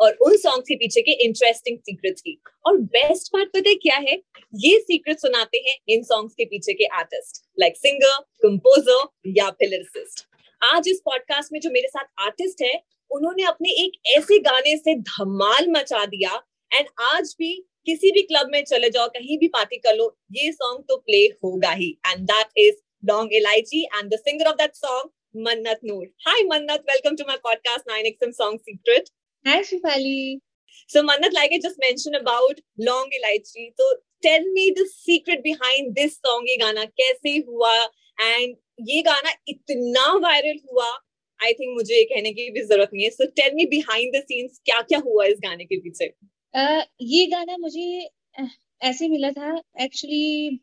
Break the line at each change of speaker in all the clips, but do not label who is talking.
और उन सॉन्ग्स के पीछे के इंटरेस्टिंग सीक्रेट्स की। और बेस्ट पार्ट पता है क्या है? ये सीक्रेट सुनाते हैं इन सॉन्ग्स के पीछे के आर्टिस्ट लाइक सिंगर कंपोजर या फिर आज इस पॉडकास्ट में जो मेरे साथ आर्टिस्ट है उन्होंने अपने एक ऐसे गाने से धमाल मचा दिया। एंड आज भी किसी भी क्लब में चले जाओ कहीं भी पार्टी कर लो ये सॉन्ग तो प्ले होगा ही। And that is Laung Elaichi and the singer of that song Mannat Noor. Hi Mannat, welcome to my podcast 9XM song Secret.
Hi Shifali.
So Mannat, like I just mentioned about Long Elaichi, so tell me the secret behind this song. ये गाना कैसे हुआ and ये गाना इतना viral हुआ I think मुझे कहने की भी ज़रूरत नहीं है so tell me behind the scenes क्या क्या हुआ इस गाने के पीछे
uh, ये गाना मुझे ऐसे मिला था एक्चुअली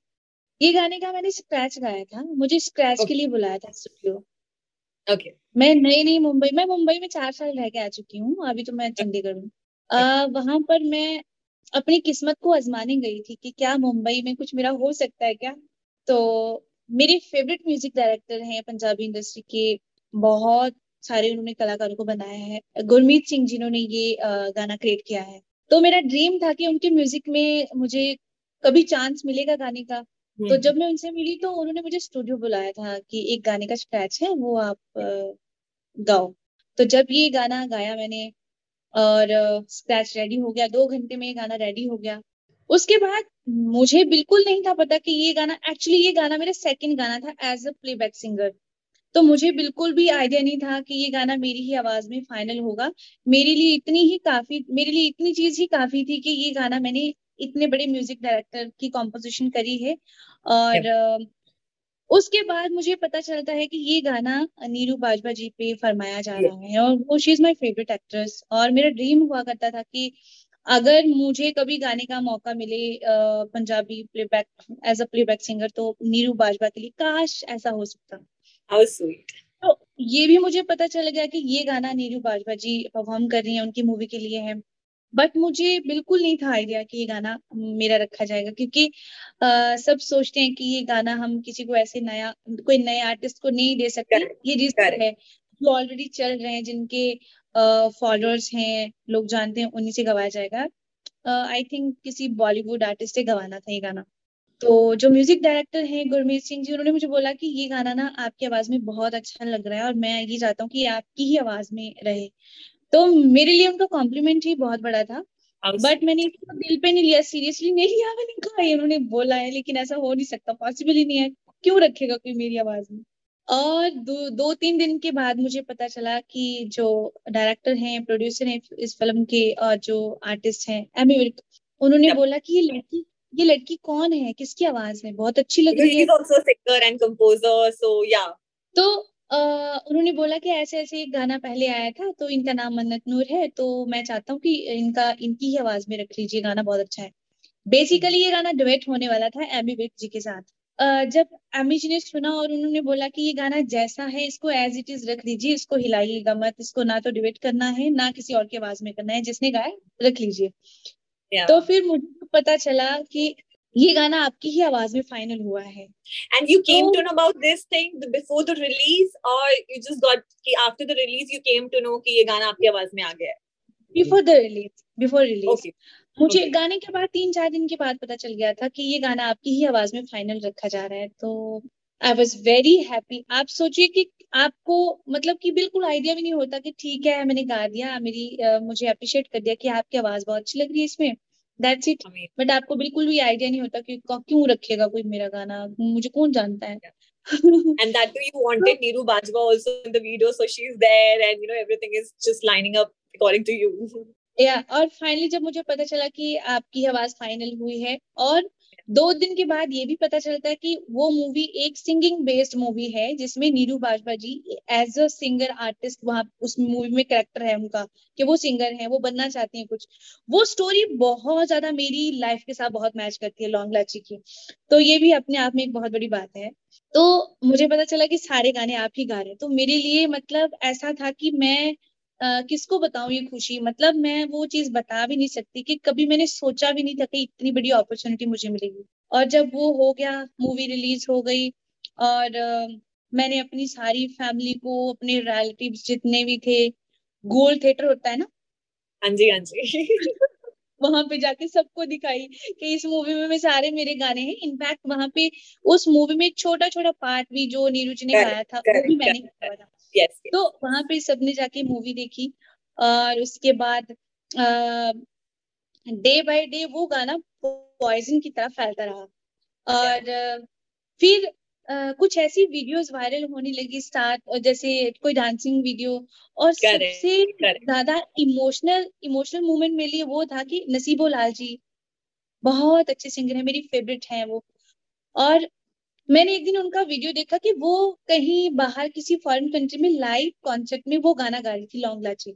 ये गाने का मैंने स्क्रैच गाया था मुझे स्क्रैच okay. के लिए बुलाया था स्टूडियो
ओके okay.
मैं नई नई मुंबई मैं मुंबई में चार साल रह के आ चुकी हूँ अभी तो मैं चंडीगढ़ हूँ। वहाँ पर मैं अपनी किस्मत को आजमाने गई थी कि क्या मुंबई में कुछ मेरा हो सकता है क्या? तो मेरे फेवरेट म्यूज़िक डायरेक्टर हैं पंजाबी इंडस्ट्री के बहुत सारे उन्होंने कलाकारों को बनाया है। गुरमीत सिंह जिन्होंने ये गाना क्रिएट किया है। तो मेरा ड्रीम था कि उनके म्यूज़िक में मुझे कभी चांस मिलेगा गाने का। तो हम्म। जब मैं उनसे मिली तो उन्होंने मुझे स्टूडियो बुलाया था कि एक गाने का स्क्रैच है, वो आप गाओ। तो जब ये गाना गाया मैंने और स्क्रैच रेडी हो गया, दो घंटे में ये गाना रेडी हो गया, उसके बाद मुझे बिल्कुल नहीं था पता कि ये गाना एक्चुअली ये गाना मेरा सेकंड गाना था एज अ प्लेबैक सिंगर तो मुझे बिल्कुल भी आइडिया नहीं था कि ये गाना मेरी ही आवाज़ में फाइनल होगा। मेरे लिए इतनी ही काफ़ी, मेरे लिए इतनी चीज़ ही काफ़ी थी कि ये गाना मैंने इतने बड़े म्यूज़िक डायरेक्टर की कॉम्पोजिशन करी है। और उसके बाद मुझे पता चलता है कि ये गाना नीरू बाजवा जी पे फरमाया जा रहा है और वो she is my favourite actress और मेरा ड्रीम हुआ करता था कि अगर मुझे कभी गाने का मौका मिले Punjabi playback as a playback singer तो नीरू बाजवा के लिए काश ऐसा हो सकता।
How sweet.
तो ये भी मुझे पता चल गया कि ये गाना नीरू बाजवा जी परफॉर्म कर रही है उनकी मूवी के लिए है। बट मुझे बिल्कुल नहीं था आइडिया कि ये गाना मेरा रखा जाएगा क्योंकि आ, सब सोचते हैं कि ये गाना हम किसी को ऐसे नया कोई नए आर्टिस्ट को नहीं दे सकते। ये रिस्क है। जो ऑलरेडी चल रहे हैं जिनके फॉलोअर्स हैं लोग जानते हैं उन्हीं से गवाया जाएगा। आई थिंक किसी बॉलीवुड आर्टिस्ट से गवाना था ये गाना। तो जो म्यूज़िक डायरेक्टर हैं गुरमीत सिंह जी उन्होंने मुझे बोला कि ये गाना ना आपकी आवाज़ में बहुत अच्छा लग रहा है और मैं ये चाहता हूँ कि आपकी ही आवाज़ में रहे। तो मेरे लिए उनका कॉम्प्लीमेंट ही बहुत बड़ा था। बट मैंने इसको दिल पे नहीं लिया सीरियसली नहीं लिया मैंने कहा उन्होंने बोला है लेकिन ऐसा हो नहीं सकता पॉसिबल ही नहीं है। क्यों रखेगा कोई मेरी आवाज़ में? और दो दो तीन दिन के बाद मुझे पता चला कि जो डायरेक्टर हैं प्रोड्यूसर हैं इस फ़िल्म के और जो आर्टिस्ट हैं एमी विर्क उन्होंने बोला कि ये लड़की ये लड़की कौन है? किसकी आवाज़ में? बहुत अच्छी लग रही है।
सिंगर
उन्होंने बोला कि ऐसे ऐसे एक गाना पहले आया था तो इनका नाम मन्नत नूर है तो मैं चाहता हूँ कि इनका इनकी ही आवाज़ में रख लीजिए गाना बहुत अच्छा है। बेसिकली ये गाना डिवेट होने वाला था एमी विक जी के साथ। जब एमी जी ने सुना और उन्होंने बोला कि ये गाना जैसा है इसको एज इट इज़ रख दीजिए इसको हिलाइएगा मत इसको ना तो डिवेट करना है ना किसी और की आवाज़ में करना है जिसने गाया रख लीजिए. तो फिर मुझे पता चला कि ये गाना आपकी ही आवाज़ में फाइनल हुआ है।
And you came to know about this thing before the release और यू जस्ट गॉट कि after the release you came to know कि ये गाना आपकी आवाज़ में आ गया है?
Before the release before release मुझे okay. गाने के बाद तीन चार दिन के बाद पता चल गया था कि ये गाना आपकी ही आवाज़ में फाइनल रखा जा रहा है। तो आई वॉज़ वेरी हैप्पी आप सोचिए कि आपको मतलब कि बिल्कुल आइडिया भी नहीं होता कि ठीक है मैंने गा दिया मेरी uh, मुझे अप्रिशिएट कर दिया कि आपकी आवाज़ बहुत अच्छी लग रही है इसमें। दैट्स इट बट आपको बिल्कुल भी आइडिया नहीं होता कि क्यों रखेगा कोई मेरा गाना मुझे कौन जानता है
and that too you wanted Neeru Bajwa also in the video so she's there and you know everything is just lining up according to you
yeah और फाइनली जब मुझे पता चला कि आपकी आवाज़ फाइनल हुई है और दो दिन के बाद ये भी पता चलता है कि वो मूवी एक सिंगिंग बेस्ड मूवी है, जिसमें Neeru Bajwa ji as a singer artist वहाँ उस मूवी में कैरेक्टर है उनका, कि वो सिंगर है, वो बनना चाहती है कुछ। वो स्टोरी बहुत ज़्यादा मेरी लाइफ के साथ बहुत मैच करती है लॉन्ग लाची की। तो ये भी अपने आप में एक बहुत बड़ी बात है। तो मुझे पता चला कि सारे गाने आप ही गा रहे हैं। तो मेरे लिए मतलब ऐसा था कि मैं किसको बताऊँ ये खुशी? मतलब मैं वो चीज़ बता भी नहीं सकती कि कभी मैंने सोचा भी नहीं था कि इतनी बड़ी अपॉर्चुनिटी मुझे मिलेगी। और जब वो हो गया मूवी रिलीज़ हो गई और uh, मैंने अपनी सारी फैमिली को अपने रिलेटिव जितने भी थे गोल्ड थिएटर होता है ना?
हाँ जी हाँ जी।
वहाँ पे जाके सबको दिखाई कि इस मूवी में, में सारे मेरे गाने हैं। इनफैक्ट वहाँ पे उस मूवी में छोटा छोटा पार्ट भी जो नीरू जी ने गाया था वो भी मैंने गाया था।
Yes, yes.
तो वहाँ पे सबने जाके मूवी देखी और उसके बाद डे बाय डे वो गाना पॉइजन की तरह फैलता रहा। और फिर Uh, कुछ ऐसी वीडियोस वायरल होने लगी स्टार्ट जैसे कोई डांसिंग वीडियो और सबसे ज़्यादा इमोशनल इमोशनल मोमेंट मेरे लिए वो था कि नसीबो लाल जी। बहुत अच्छे सिंगर है मेरी फेवरेट है वो। और मैंने एक दिन उनका वीडियो देखा कि वो कहीं बाहर किसी फॉरेन कंट्री में लाइव कॉन्सर्ट में वो गाना गा रही थी लॉन्ग लाची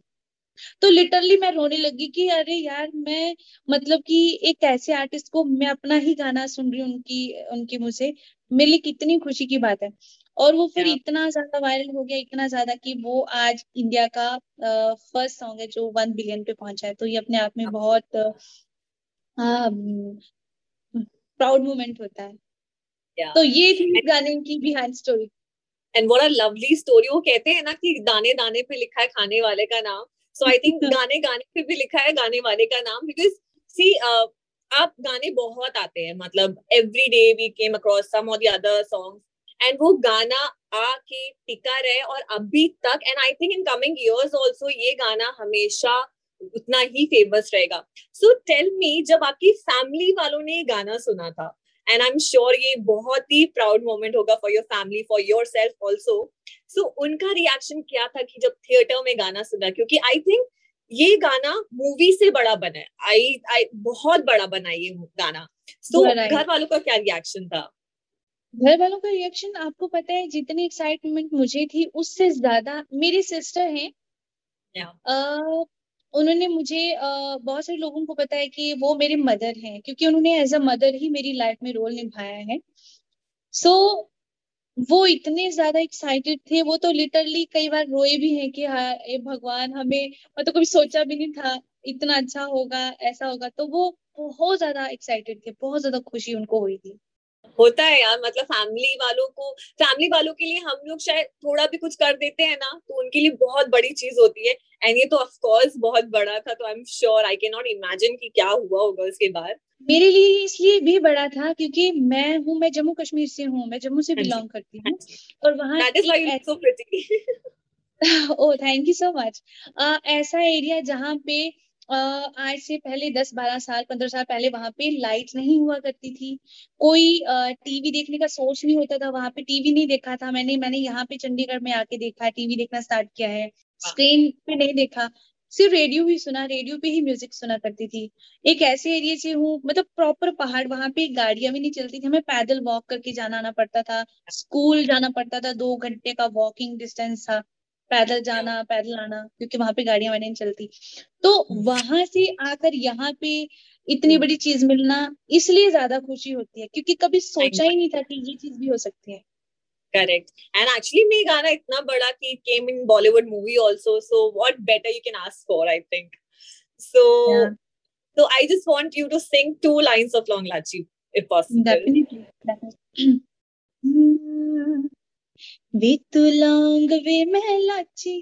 तो लिटरली मैं रोने लगी कि अरे यार मैं मतलब कि एक ऐसे आर्टिस्ट को मैं अपना ही गाना सुन रही हूँ उनकी उनकी मुँह से मेरे लिए कितनी खुशी की बात है। और वो फिर इतना ज़्यादा वायरल हो गया इतना ज़्यादा कि वो आज इंडिया का फ़र्स्ट सॉन्ग है जो वन बिलियन पे पहुँचा है। तो ये अपने आप में बहुत प्राउड मोमेंट होता है। Yeah. तो ये थी गाने की behind story
and what a lovely story वो कहते हैं ना कि दाने दाने पे लिखा है खाने वाले का नाम. सो आई थिंक गाने गाने पे भी लिखा है गाने वाले का नाम बिकॉज़ सी uh, आप गाने बहुत आते हैं. मतलब every day we came across some और द अदर सॉन्ग्स एंड वो गाना आके टिका रहे और अभी तक and I think in coming years also ये गाना हमेशा उतना ही फ़ेमस रहेगा. सो टेल मी जब आपकी फैमिली वालों ने ये गाना सुना था एंड आई एम श्योर ये बहुत ही प्राउड मोमेंट होगा for your family for yourself also so उनका रिएक्शन क्या था कि जब थिएटर में गाना सुना? क्योंकि आई थिंक ये गाना मूवी से बड़ा बना है। आई आई बहुत बड़ा बना ये गाना। सो so, घर वालों का क्या रिएक्शन था?
घर वालों का रिएक्शन आपको पता है जितनी एक्साइटमेंट मुझे थी उससे ज़्यादा मेरी सिस्टर है। Yeah. उन्होंने मुझे बहुत सारे लोगों को पता है कि वो मेरे मदर हैं क्योंकि उन्होंने एज अ मदर ही मेरी लाइफ में रोल निभाया है। सो so, वो इतने ज़्यादा एक्साइटेड थे वो तो लिटरली कई बार रोए भी हैं कि हाँ ए भगवान हमें मैं तो कभी सोचा भी नहीं था इतना अच्छा होगा ऐसा होगा तो वो बहुत ज़्यादा एक्साइटेड थे बहुत ज़्यादा खुशी उनको हुई थी।
होता है यार मतलब फैमिली वालों को फैमिली वालों के लिए हम लोग शायद थोड़ा भी कुछ कर देते हैं ना तो उनके लिए बहुत बड़ी चीज़ होती है। एंड ये तो ऑफ़ कोर्स बहुत बड़ा था तो I am sure I can not imagine कि क्या हुआ होगा उसके बाद।
मेरे लिए इसलिए भी बड़ा था क्योंकि मैं हूँ मैं जम्मू कश्मीर से हूँ मैं जम्मू से बिलोंग हाँ करती हूँ। हाँ और वहाँ oh thank you so much ऐसा एरिया जहाँ पे uh, आज से पहले दस बारह साल पंद्रह साल पहले वहाँ पे लाइट नहीं हुआ करती थी। कोई uh, टीवी देखने का सोच नहीं होता था वहाँ पे टीवी नहीं देखा था मैंने। मैंने यहाँ पे चंडीगढ़ में आके देखा टीवी देखना स्टार्ट किया है। स्क्रीन पे नहीं देखा सिर्फ़ रेडियो ही सुना रेडियो पे ही म्यूज़िक सुना करती थी। एक ऐसे एरिया से हूँ मतलब प्रॉपर पहाड़ वहाँ पे गाड़ियाँ भी नहीं चलती थी। हमें पैदल वॉक करके जाना आना पड़ता था। स्कूल जाना पड़ता था दो घंटे का वॉकिंग डिस्टेंस था। पैदल जाना पैदल आना क्योंकि वहाँ पे गाड़ियाँ वाड़ियाँ नहीं चलती। तो वहाँ से आकर यहाँ पे इतनी। बड़ी चीज़ मिलना इसलिए ज़्यादा खुशी होती है क्योंकि कभी सोचा ही नहीं था कि ये चीज़ भी हो सकती है।
करेक्ट एंड एक्चुअली मे गाना इतना बड़ा कि came in Bollywood movie also so what better you can ask for I think so so i just want you to sing two lines of long lachi if possible.
Definitely, definitely. वे तू लौंग वे मैं लाची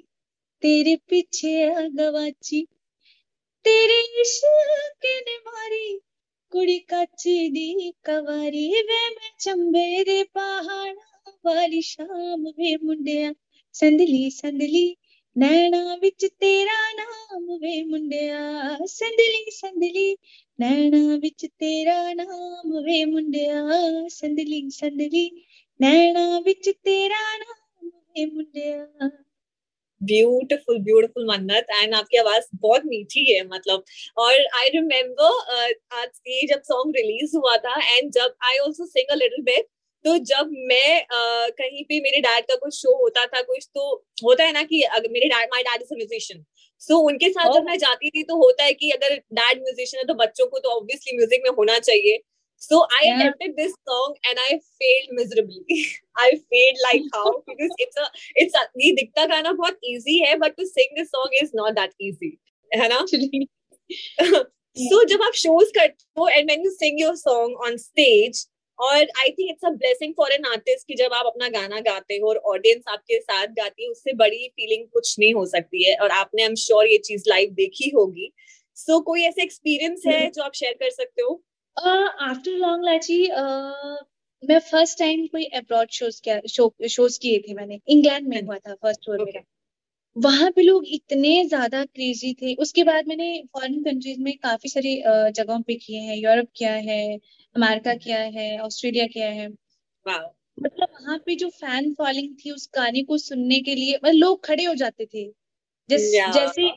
तेरे पीछे आ गवाची तेरे इश्क ने मारी कुड़ी काची दी कवारी वे मैं चंबे दे पहाड़ा वाली शाम वे मुंडिया संदली संदली नैना विच तेरा नाम वे मुंडिया संदली संदली नैना विच तेरा नाम वे मुंडिया संदली संदली नैना विच तेरा नाम है मुंडिया
ब्यूटीफुल ब्यूटीफुल मन्नत एंड आपकी आवाज़ बहुत मीठी है मतलब। और आई रिमेम्बर आज ये जब सॉन्ग रिलीज़ हुआ था एंड जब I also sing a little bit तो जब मैं कहीं पे मेरे डैड का कुछ शो होता था कुछ तो होता है ना कि अगर मेरे dad my dad is a musician so उनके साथ जब oh. मैं जाती थी तो होता है कि अगर डैड म्यूजिशियन है तो बच्चों को तो ऑब्वियसली म्यूज़िक में होना चाहिए. So I attempted this song and I failed miserably I failed like how because it's it's ये दिखता गाना बहुत इजी है but to sing this song is not that easy है ना? सो जब आप शोज़ करते हो and when you sing your song on stage और I think it's a blessing for an artist कि जब आप अपना गाना गाते हो और ऑडियंस आपके साथ गाती है उससे बड़ी फीलिंग कुछ नहीं हो सकती है और आपने आई एम श्योर ये चीज़ लाइव देखी होगी। सो so, कोई ऐसा एक्सपीरियंस है जो आप शेयर कर सकते हो?
आफ्टर लॉन्ग लाची मैं फ़र्स्ट टाइम कोई अब्रॉड शोज़ किया शो शोज़ किए थे मैंने। इंग्लैंड में हुआ था फ़र्स्ट टूर
Okay.
मेरा वहाँ पे लोग इतने ज़्यादा क्रेजी थे। उसके बाद मैंने फॉरेन कंट्रीज़ में काफ़ी सारी जगहों पे किए हैं यूरोप किया है। अमेरिका किया है ऑस्ट्रेलिया किया है। मतलब वहाँ पे जो फ़ैन फॉलोइंग थी उस गाने को सुनने के लिए मतलब लोग खड़े हो जाते थे। जिस. जैसे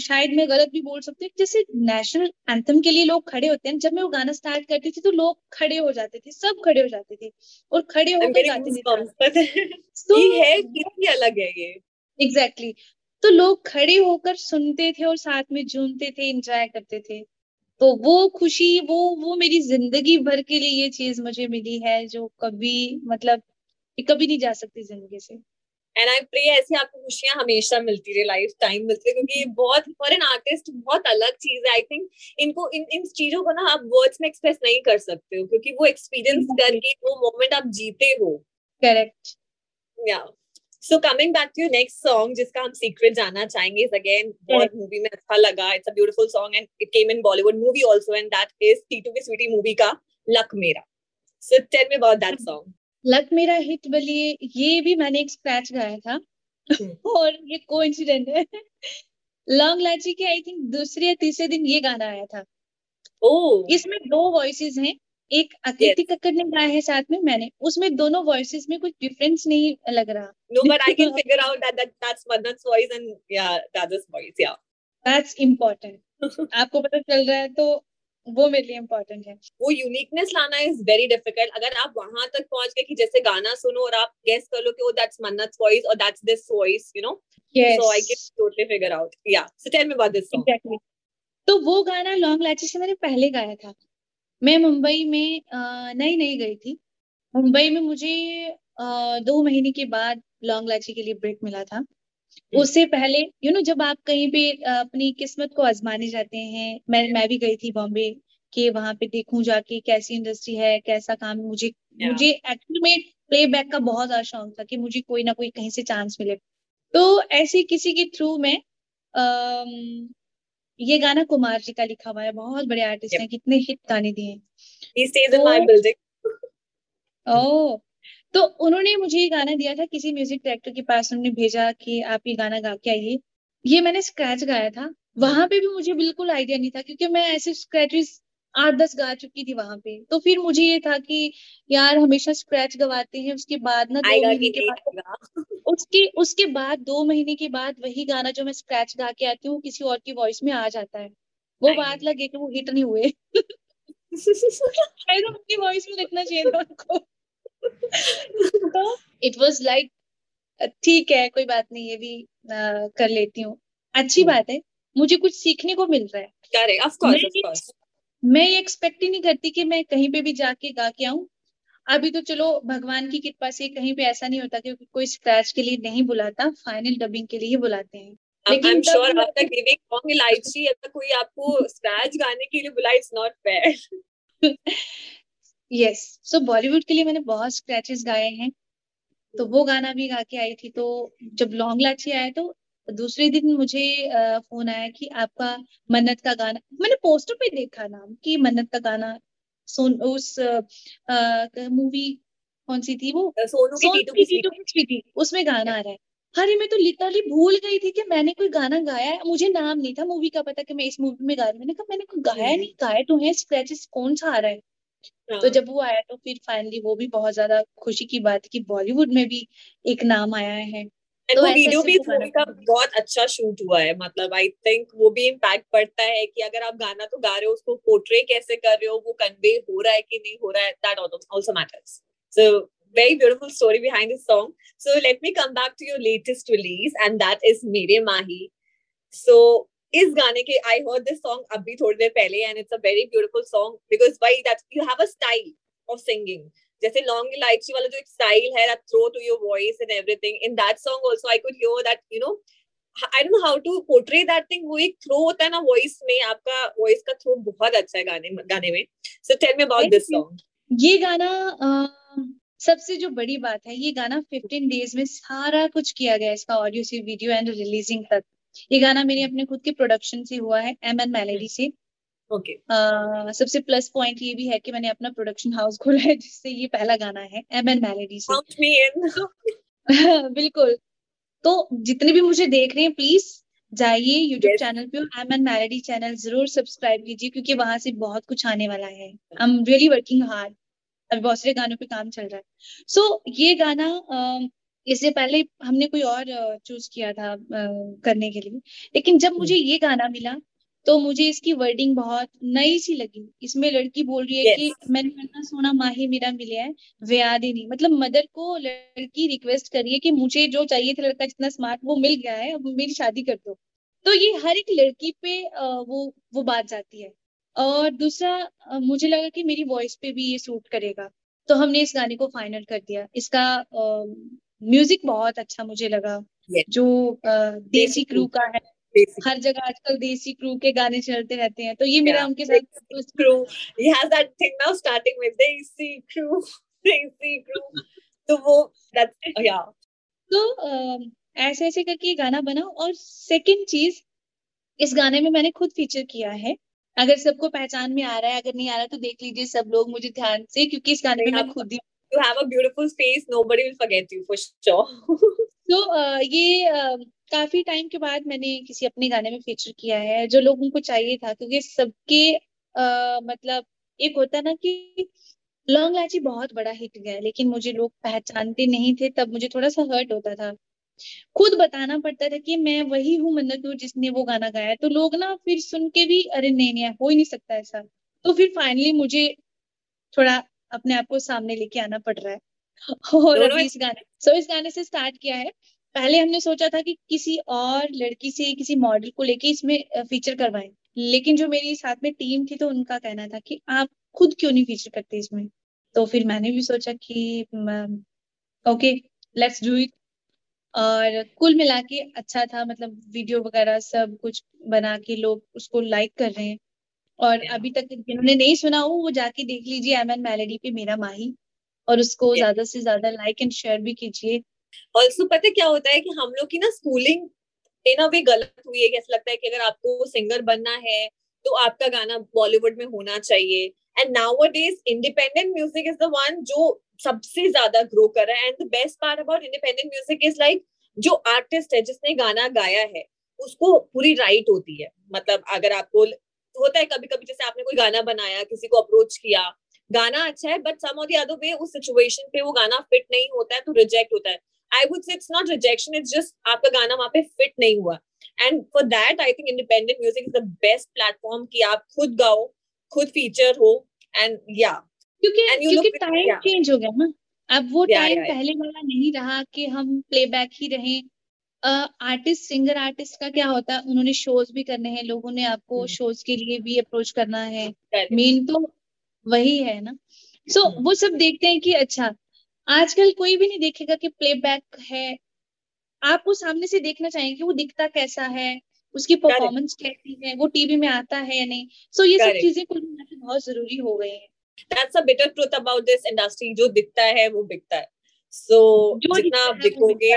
शायद मैं गलत भी बोल सकती हूँ जैसे नेशनल एंथम के लिए लोग खड़े होते हैं। जब मैं वो गाना स्टार्ट करती थी तो लोग खड़े हो जाते थे सब खड़े हो जाते थे और खड़े होकर जाते थे। तो
ये है कितनी अलग है ये।
Exactly exactly. तो लोग खड़े होकर सुनते थे और साथ में झूमते थे एंजॉय करते थे। तो वो खुशी वो वो मेरी ज़िंदगी भर के लिए ये चीज़ मुझे मिली है जो कभी मतलब कभी नहीं जा सकती ज़िंदगी से।
एंड आई प्रे ऐसी आपको खुशियाँ हमेशा मिलती रहे लाइफ टाइम मिलती रहे क्योंकि ये बहुत फॉर एन आर्टिस्ट बहुत अलग चीज़ है। आई थिंक इनको इन इन चीज़ों को ना आप वर्ड्स में एक्सप्रेस नहीं कर सकते हो क्योंकि वो एक्सपीरियंस करके वो मोमेंट आप जीते हो।
करेक्ट
या so coming back to next song जिसका हम सीक्रेट जानना चाहेंगे इज़ अगेन बहुत मूवी में अच्छा लगा. It's a beautiful song and it came in Bollywood movie also and that is Titu की स्वीटी मूवी का लक मेरा so tell me about that song
luck मेरा हिट बलिए ये भी मैंने एक स्क्रैच गाया था. और ये कोइंसिडेंट है. लॉन्ग लाची के आई थिंक दूसरे या तीसरे दिन ये गाना आया था.
ओह
इसमें दो वॉइसेस हैं. एक अकृति कक्कड़ ने गाया है साथ में मैंने उसमें दोनों वॉइसेस में कुछ डिफरेंस नहीं लग रहा
No, but I can figure out that, that that's Madnat's voice and yeah, the other's voice. Yeah.
That's important आपको पता चल रहा है तो वो मेरे लिए इम्पोर्टेंट है
वो यूनिकनेस लाना इज़ वेरी डिफ़िकल्ट अगर आप वहाँ तक पहुँच गए कि जैसे गाना सुनो और आप गेस कर लो कि ओ that's or that's this voice, you know. So I can
yes
totally figure out. Yeah. So tell me about this song.
Exactly तो वो गाना लॉन्ग लाची से मैंने पहले गाया था मैं मुंबई में नई नई गई थी। मुंबई में मुझे दो महीने के बाद लॉन्ग लाची के लिए ब्रेक मिला था। उससे पहले यू you नो know, जब आप कहीं पे अपनी किस्मत को आजमाने जाते हैं मैं मैं भी गई थी बॉम्बे कि वहाँ पे देखूँ जाके कैसी इंडस्ट्री है कैसा काम मुझे
Yeah.
मुझे एक्चुअली में प्लेबैक का बहुत ज़्यादा शौक था कि मुझे कोई ना कोई कहीं से चांस मिले। तो ऐसे किसी के थ्रू में ये गाना कुमार जी का लिखा हुआ है बहुत बड़े आर्टिस्ट
Yep.
हैं कितने हिट गाने दिए हैं तो- तो उन्होंने मुझे ये गाना दिया था किसी म्यूज़िक डायरेक्टर के पास उन्होंने भेजा कि आप ये गाना गा के आइए ये मैंने स्क्रैच गाया था वहाँ पे भी मुझे बिल्कुल आइडिया नहीं था क्योंकि मैं ऐसे स्क्रैचेस आठ दस गा चुकी थी वहाँ पे तो फिर मुझे ये था कि यार हमेशा स्क्रैच गवाते हैं उसके बाद ना दो महीने
के
बाद
आएगा.
उसके उसके बाद दो महीने के बाद वही गाना जो मैं स्क्रैच गा के आती हूँ किसी और की वॉइस में आ जाता है वो बात लगे कि वो हिट नहीं हुए उनकी वॉइस में लिखना चाहिए था उनको तो इट वाज लाइक ठीक है कोई बात नहीं ये भी अ, कर लेती हूँ अच्छी
हम्म।
बात है मुझे कुछ सीखने को मिल रहा है
Correct. Of course,
मैं
of
ये
course.
मैं ये एक्सपेक्ट ही नहीं करती कि मैं कहीं पे भी जाके गा के आऊँ अभी तो चलो भगवान की कृपा से कहीं पे ऐसा नहीं होता कि कोई स्क्रैच के लिए नहीं बुलाता फाइनल डबिंग के लिए ही बुलाते हैं। लेकिन
sure after giving song इलायची अगर कोई आपको स्क्रैच गाने के लिए बुलाए it's not fair
yes so Bollywood के लिए मैंने बहुत स्क्रैचेस गाए हैं। तो वो गाना भी गा के आई थी तो जब लॉन्ग लाची आया तो दूसरे दिन मुझे फ़ोन आया कि आपका मन्नत का गाना मैंने पोस्टर पे देखा नाम कि मन्नत का गाना सोन उस मूवी कौन सी थी वो?
सोनू
उसमें गाना आ रहा है। अरे मैं तो लिटरली भूल गई थी कि मैंने कोई गाना गाया है। मुझे नाम नहीं था मूवी का पता कि मैं इस मूवी में गा रही मैंने कहा मैंने कोई गाया। नहीं गाया तो है स्क्रैचेस कौन सा आ रहा है? तो जब वो आया तो फिर फाइनली वो भी बहुत ज़्यादा खुशी की बात कि बॉलीवुड में भी एक नाम आया है। तो
वीडियो भी मूवी का बहुत अच्छा शूट हुआ है मतलब आई थिंक वो भी इम्पैक्ट पड़ता है कि अगर आप गाना तो गा रहे हो उसको पोर्ट्रे कैसे कर रहे हो वो कन्वे हो रहा है कि नहीं हो रहा है that also matters so very beautiful story behind this song. So let me come back to your latest release, and that is Mere Mahi. So इस गाने के I heard this song अभी थोड़ी देर पहले and it's a very beautiful song because why that you have a style of singing. जैसे लॉन्ग इलायची वाला जो एक स्टाइल है that throw to your voice and everything in that song also I could hear that you know I don't know how to portray that thing वो एक throw होता है ना वॉइस में आपका वॉइस का थ्रो बहुत अच्छा है गाने गाने में। Me about
Thank
this
you.
song.
ये गाना अ, सबसे जो बड़ी बात है ये गाना 15 डेज़ में सारा कुछ किया गया इसका ऑडियो से वीडियो एंड रिलीजिंग तक। ये गाना मेरे अपने खुद के प्रोडक्शन से हुआ है एम एन मेलेडी से।
Okay.
अ, सबसे प्लस पॉइंट ये भी है कि मैंने अपना प्रोडक्शन हाउस खोला है जिससे ये पहला गाना है एम एन मेलेडी से। बिल्कुल। तो जितने भी मुझे देख रहे हैं प्लीज़ जाइए यूट्यूब चैनल पे एम एन मैलेडी चैनल ज़रूर सब्सक्राइब कीजिए क्योंकि वहाँ से बहुत कुछ आने वाला है। I am really working hard अभी बहुत सारे गानों पे काम चल रहा है। सो so, ये गाना अ, इससे पहले हमने कोई और चूज़ किया था करने के लिए। लेकिन जब मुझे ये गाना मिला तो मुझे इसकी वर्डिंग बहुत नई सी लगी। इसमें लड़की बोल रही है
Yes.
कि मैंने इतना सोना माही मेरा मिला है व्याद ही नहीं। मतलब मदर को लड़की रिक्वेस्ट करिए कि मुझे जो चाहिए था लड़का जितना स्मार्ट वो मिल गया है अब मेरी शादी कर दो। तो ये हर एक लड़की पे वो वो बात जाती है। और दूसरा मुझे लगा कि मेरी वॉइस पे भी ये सूट करेगा। तो हमने इस गाने को फाइनल कर दिया। इसका म्यूज़िक बहुत अच्छा मुझे लगा।
Yes.
जो देसी क्रू का है हर जगह आजकल देसी क्रू के गाने चलते रहते हैं तो ये मेरा उनके साथ
has that thing now starting with Desi crew, Desi तो वो yeah.
तो ऐसे ऐसे करके ये गाना बना और सेकंड चीज़ इस गाने में मैंने खुद फीचर किया है अगर सबको पहचान में आ रहा है अगर नहीं आ रहा तो देख लीजिए सब लोग मुझे ध्यान से क्योंकि इस गाने में मैं
आप-
खुद ही
You have a beautiful face. Nobody will forget you for sure.
तो ये काफ़ी टाइम के बाद मैंने किसी अपने गाने में फीचर किया है, जो लोगों को चाहिए था, क्योंकि सबके मतलब एक होता ना कि लॉन्ग लाची बहुत बड़ा हिट गया, लेकिन मुझे लोग पहचानते नहीं थे, तब मुझे थोड़ा सा हर्ट होता था खुद बताना पड़ता था कि मैं वही हूँ मन्नत नूर जिसने वो गाना गाया। तो लोग ना फिर सुन के भी, अरे नहीं नहीं, हो ही नहीं सकता ऐसा तो फिर फाइनली मुझे थोड़ा अपने आप को सामने लेके आना पड़ रहा है और
दोनों
अभी इस गाने सो इस गाने से स्टार्ट किया है। पहले हमने सोचा था कि किसी और लड़की से किसी मॉडल को लेके इसमें फीचर करवाएँ। लेकिन जो मेरी साथ में टीम थी तो उनका कहना था कि आप खुद क्यों नहीं फीचर करते इसमें? तो फिर मैंने भी सोचा कि ओके लेट्स डू इट और कुल मिला के अच्छा था मतलब वीडियो वगैरह सब कुछ बना के लोग उसको लाइक कर रहे हैं। और अभी तक जिन्होंने नहीं सुना हो वो जाके देख लीजिए एम एन मेलेडी पे मेरा माही। और उसको
Yeah.
ज़्यादा से ज़्यादा लाइक एंड शेयर भी कीजिए।
ऑल्सो पता है क्या होता है कि हम लोग की ना स्कूलिंग इन अ वे गलत हुई है कि ऐसा लगता है कि अगर आपको सिंगर बनना है तो आपका गाना बॉलीवुड में होना चाहिए। And nowadays independent music is the one जो सबसे ज़्यादा ग्रो कर रहा है। And the best part about independent music is like जो आर्टिस्ट है जिसने गाना गाया है उसको पूरी राइट होती है। मतलब अगर आपको होता है कभी कभी जैसे आपने कोई गाना बनाया किसी को अप्रोच किया गाना अच्छा है बट सम और द अदर वे उस सिचुएशन पे वो गाना फिट नहीं होता है तो रिजेक्ट होता है। I would say it's not rejection it's just आपका गाना वहाँ पे फिट नहीं हुआ। And for that I think independent music is the best platform कि आप खुद गाओ खुद फीचर हो एंड या
क्योंकि क्योंकि टाइम चेंज हो गया ना। अब वो टाइम. पहले वाला नहीं रहा कि हम प्लेबैक ही रहें। आर्टिस्ट सिंगर आर्टिस्ट का क्या होता है? उन्होंने शोज़ भी करने हैं लोगों ने आपको। शोज़ के लिए भी अप्रोच करना है। मेन तो वही है ना। सो
हम्म।
वो सब देखते हैं कि अच्छा आजकल कोई भी नहीं देखेगा कि प्लेबैक है। आप वो सामने से देखना चाहेंगे कि वो दिखता कैसा है उसकी परफॉर्मेंस कैसी है वो टीवी में आता है या नहीं। सो so, ये सब चीज़ें कुल मिला के बहुत ज़रूरी हो गई हैं।
That's a bitter truth about this industry जो दिखता है वो बिकता है। सो
जो
जितना आप दिखोगे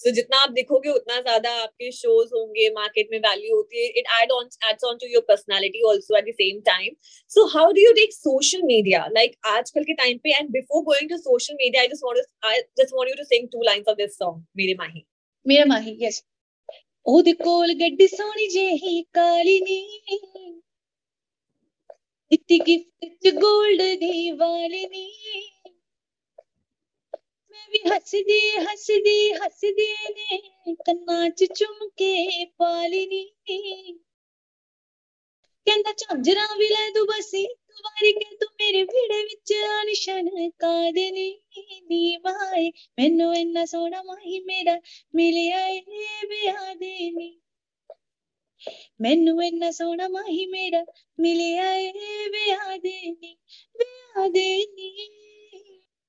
सो जितना आप देखोगे, उतना ज़्यादा आपके शोज़ होंगे मार्केट में वैल्यू होती है. It add on adds on to your personality also at the same time so how do you take social media like आजकल के टाइम पे and before going to social media I just want I just want you to sing two lines of this song मेरे माही.
मेरे माही yes ਉਹਦੇ ਕੋਲ ਗੱਡੀ ਸੋਹਣੀ ਜਿਹੀ ਕਾਲੀ ਨੀ ਦਿੱਤੀ ਗਿਫਟ ਚ 골ਡ ਦੀ ਵਾਲੀ ਨੀ ਵੀ ਹੱਸਦੀ ਹੱਸਦੀ ਹੱਸਦੀ ਨੇ ਕੰਨਾਂ 'ਚ ਚੁੰਮ ਕੇ ਪਾਲੀ ਨੀ ਕਹਿੰਦਾ ਝਾਂਜਰਾਂ ਵੀ ਲੈ ਦੂ ਬਸੀ ਵਾਰੀ ਕੇ ਤੂੰ ਮੇਰੇ ਵਿੜੇ ਵਿੱਚ ਨਿਸ਼ਾਨ ਕਾਦੇ ਨੀ ਨੀ ਮਾਏ ਮੈਨੂੰ ਇੰਨਾ ਸੋਹਣਾ ਮਾਹੀ ਮੇਰਾ ਮਿਲਿਆ ਏ ਵਿਆਹ ਦੇ ਨੀ ਮੈਨੂੰ ਇੰਨਾ ਸੋਹਣਾ ਮਾਹੀ ਮੇਰਾ ਮਿਲਿਆ ਏ ਵਿਆਹ ਦੇ ਨੀ ਵਿਆਹ ਦੇ ਨੀ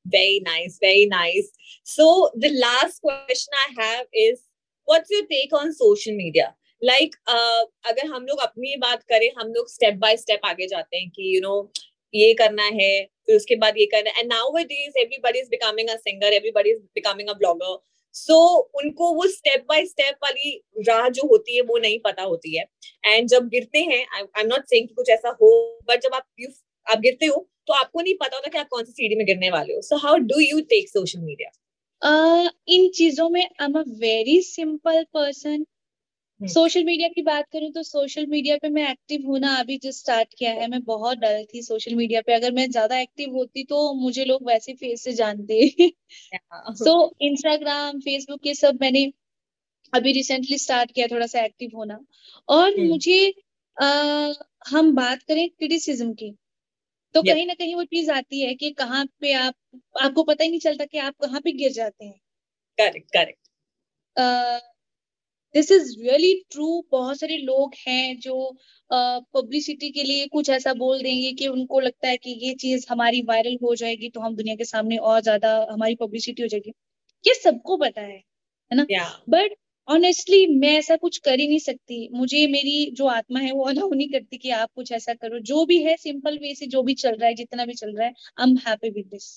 Very nice, very nice. So the last question I have is, what's your take on social media? Like, uh, अगर हम लोग अपनी बात करें हम लोग स्टेप बाय स्टेप आगे जाते हैं कि यू you नो know, ये करना है फिर उसके बाद ये करना है and nowadays everybody is becoming a singer everybody is becoming a blogger so उनको वो स्टेप बाय स्टेप वाली राह जो होती है वो नहीं पता होती है एंड जब गिरते हैं आई एम नॉट सेइंग कुछ ऐसा हो बट जब आप you, आप गिरते हो तो आपको नहीं पता होता कि आप कौन सी सीढ़ी में गिरने वाले हो। So how do you take social
media इन चीज़ों में I am a very simple person social media की बात करूँ तो सोशल मीडिया पे मैं एक्टिव होना अभी जो स्टार्ट किया है। मैं बहुत डर थी सोशल मीडिया पे। अगर मैं ज़्यादा एक्टिव होती तो मुझे लोग वैसे फेस से जानते। सो इंस्टाग्राम फेसबुक ये सब मैंने अभी रिसेंटली स्टार्ट किया थोड़ा सा एक्टिव होना। और
हम्म।
मुझे आ, हम बात करें क्रिटिसिज्म की। तो
Yeah.
कहीं ना कहीं वो चीज़ आती है कि कहाँ पे आप आपको पता ही नहीं चलता कि आप कहाँ पे गिर जाते हैं।
Correct correct
this is really true बहुत सारे लोग हैं जो पब्लिसिटी uh, के लिए कुछ ऐसा बोल देंगे कि उनको लगता है कि ये चीज़ हमारी वायरल हो जाएगी तो हम दुनिया के सामने और ज़्यादा हमारी पब्लिसिटी हो जाएगी। ये सबको पता है
है ना?
बट ऑनेस्टली मैं ऐसा कुछ कर ही नहीं सकती। मुझे मेरी जो आत्मा है वो अलाउ नहीं करती कि आप कुछ ऐसा करो। जो भी है सिंपल वे से जो भी चल रहा है जितना भी चल रहा है I am happy with this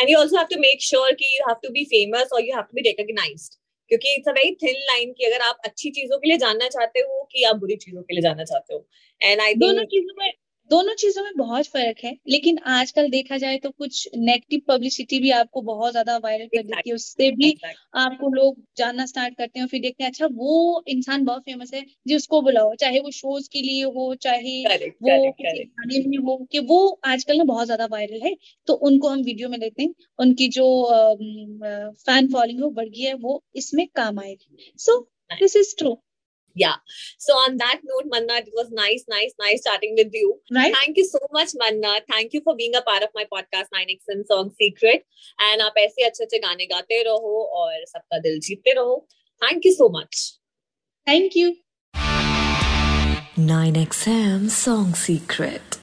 and you also have to make sure कि you have to be famous or you have to be recognized. क्योंकि it's a very thin line कि अगर आप अच्छी चीज़ों के लिए जानना चाहते हो कि आप बुरी चीज़ों के लिए जानना चाहते हो। एंड आई
दोनों चीज़ों में दोनों चीज़ों में बहुत फ़र्क है लेकिन आजकल देखा जाए तो कुछ नेगेटिव पब्लिसिटी भी आपको बहुत ज़्यादा वायरल कर देती है। उससे भी आपको लोग जानना स्टार्ट करते हैं फिर देखते हैं अच्छा वो इंसान बहुत फ़ेमस है जी उसको बुलाओ चाहे वो शोज़ के लिए हो चाहे वो गाने में हो कि वो आजकल ना बहुत ज़्यादा वायरल है तो उनको हम वीडियो में लेते हैं। उनकी जो फ़ैन फॉलोइंग है बढ़ गई है वो इसमें काम आएगी। So this is true
yeah. So on that note manna it was nice nice nice chatting with you.
Right.
Thank you so much manna. Thank you for being a part of my podcast 9x and song secret. And aap aise acche acche gaane gaate raho aur sabka dil jeette raho thank you so much.
Thank you.
9xm song secret.